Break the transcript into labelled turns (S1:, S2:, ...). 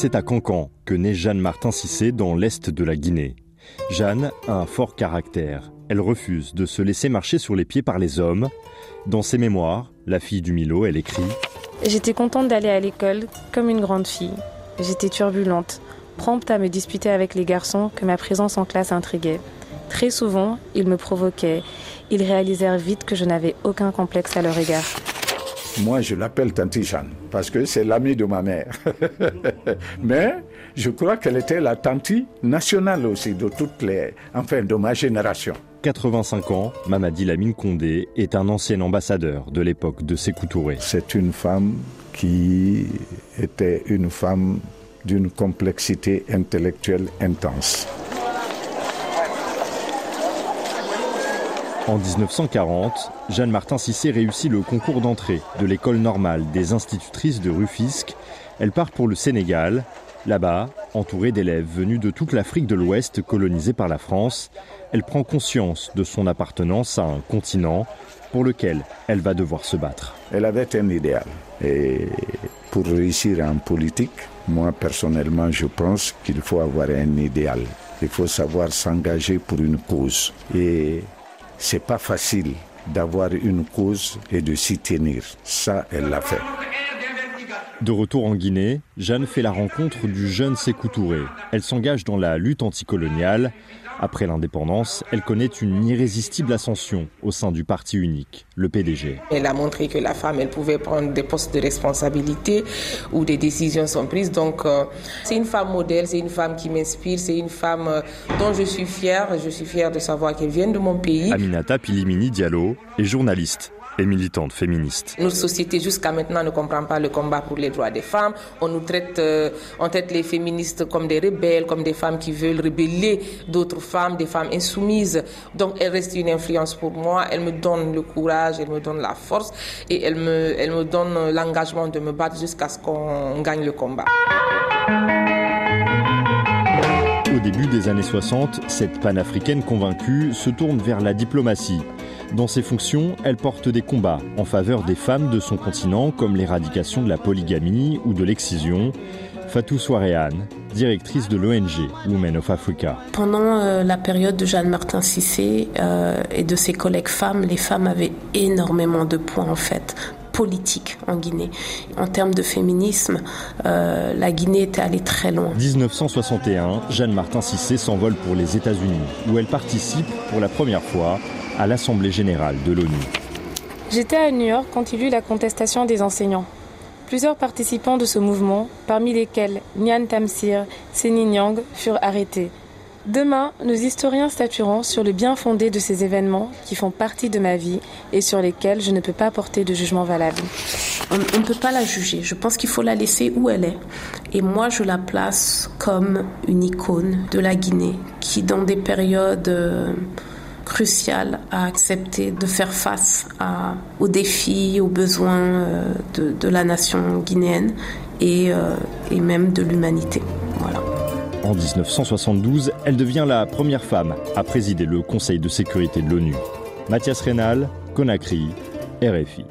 S1: C'est à Cancan que naît Jeanne Martin Cissé dans l'est de la Guinée. Jeanne a un fort caractère. Elle refuse de se laisser marcher sur les pieds par les hommes. Dans ses mémoires, La fille du Milo, elle écrit
S2: J'étais contente d'aller à l'école comme une grande fille. J'étais turbulente, prompte à me disputer avec les garçons que ma présence en classe intriguait. Très souvent, ils me provoquaient. Ils réalisèrent vite que je n'avais aucun complexe à leur égard.
S3: Moi, je l'appelle Tanti Jeanne parce que c'est l'amie de ma mère. Mais je crois qu'elle était la tanti nationale aussi de toutes les, enfin, de ma génération.
S1: 85 ans, Mamadi Lamine Condé est un ancien ambassadeur de l'époque de Sékou Touré.
S3: C'est une femme qui était une femme d'une complexité intellectuelle intense.
S1: En 1940, Jeanne Martin Cissé réussit le concours d'entrée de l'école normale des institutrices de Rufisque. Elle part pour le Sénégal. Là-bas, entourée d'élèves venus de toute l'Afrique de l'Ouest colonisée par la France, elle prend conscience de son appartenance à un continent pour lequel elle va devoir se battre.
S3: Elle avait un idéal. Et pour réussir en politique, moi personnellement, je pense qu'il faut avoir un idéal. Il faut savoir s'engager pour une cause. C'est pas facile d'avoir une cause et de s'y tenir. Ça, elle l'a fait.
S1: De retour en Guinée, Jeanne fait la rencontre du jeune Sékou Touré. Elle s'engage dans la lutte anticoloniale. Après l'indépendance, elle connaît une irrésistible ascension au sein du parti unique, le PDG.
S4: Elle a montré que la femme, elle pouvait prendre des postes de responsabilité où des décisions sont prises. Donc, euh, c'est une femme modèle, c'est une femme qui m'inspire, c'est une femme euh, dont je suis fière. Je suis fière de savoir qu'elle vient de mon pays.
S1: Aminata Pilimini Diallo est journaliste et militante féministe.
S4: Notre société jusqu'à maintenant ne comprend pas le combat pour les droits des femmes. On nous traite, euh, on traite les féministes comme des rebelles, comme des femmes qui veulent rebeller d'autres femmes, des femmes insoumises. Donc elle reste une influence pour moi. Elle me donne le courage, elle me donne la force et elle me, elle me donne l'engagement de me battre jusqu'à ce qu'on gagne le combat.
S1: Au début des années 60, cette panafricaine convaincue se tourne vers la diplomatie. Dans ses fonctions, elle porte des combats en faveur des femmes de son continent, comme l'éradication de la polygamie ou de l'excision. Fatou Soaréane, directrice de l'ONG Women of Africa.
S5: Pendant euh, la période de Jeanne Martin Cissé euh, et de ses collègues femmes, les femmes avaient énormément de points en fait politique en Guinée. En termes de féminisme, euh, la Guinée était allée très loin.
S1: 1961, Jeanne Martin Cissé s'envole pour les États-Unis, où elle participe pour la première fois à l'Assemblée générale de l'ONU.
S2: J'étais à New York quand il y eut la contestation des enseignants. Plusieurs participants de ce mouvement, parmi lesquels Nyan Tamsir, Seni Nyang, furent arrêtés. Demain, nos historiens statueront sur le bien fondé de ces événements qui font partie de ma vie et sur lesquels je ne peux pas porter de jugement valable.
S5: On ne peut pas la juger. Je pense qu'il faut la laisser où elle est. Et moi, je la place comme une icône de la Guinée qui, dans des périodes euh, crucial à accepter de faire face aux défis, aux besoins euh, de, la nation guinéenne et, euh, même de l'humanité.
S1: En 1972, elle devient la première femme à présider le Conseil de sécurité de l'ONU. Mathias Rénal, Conakry, RFI.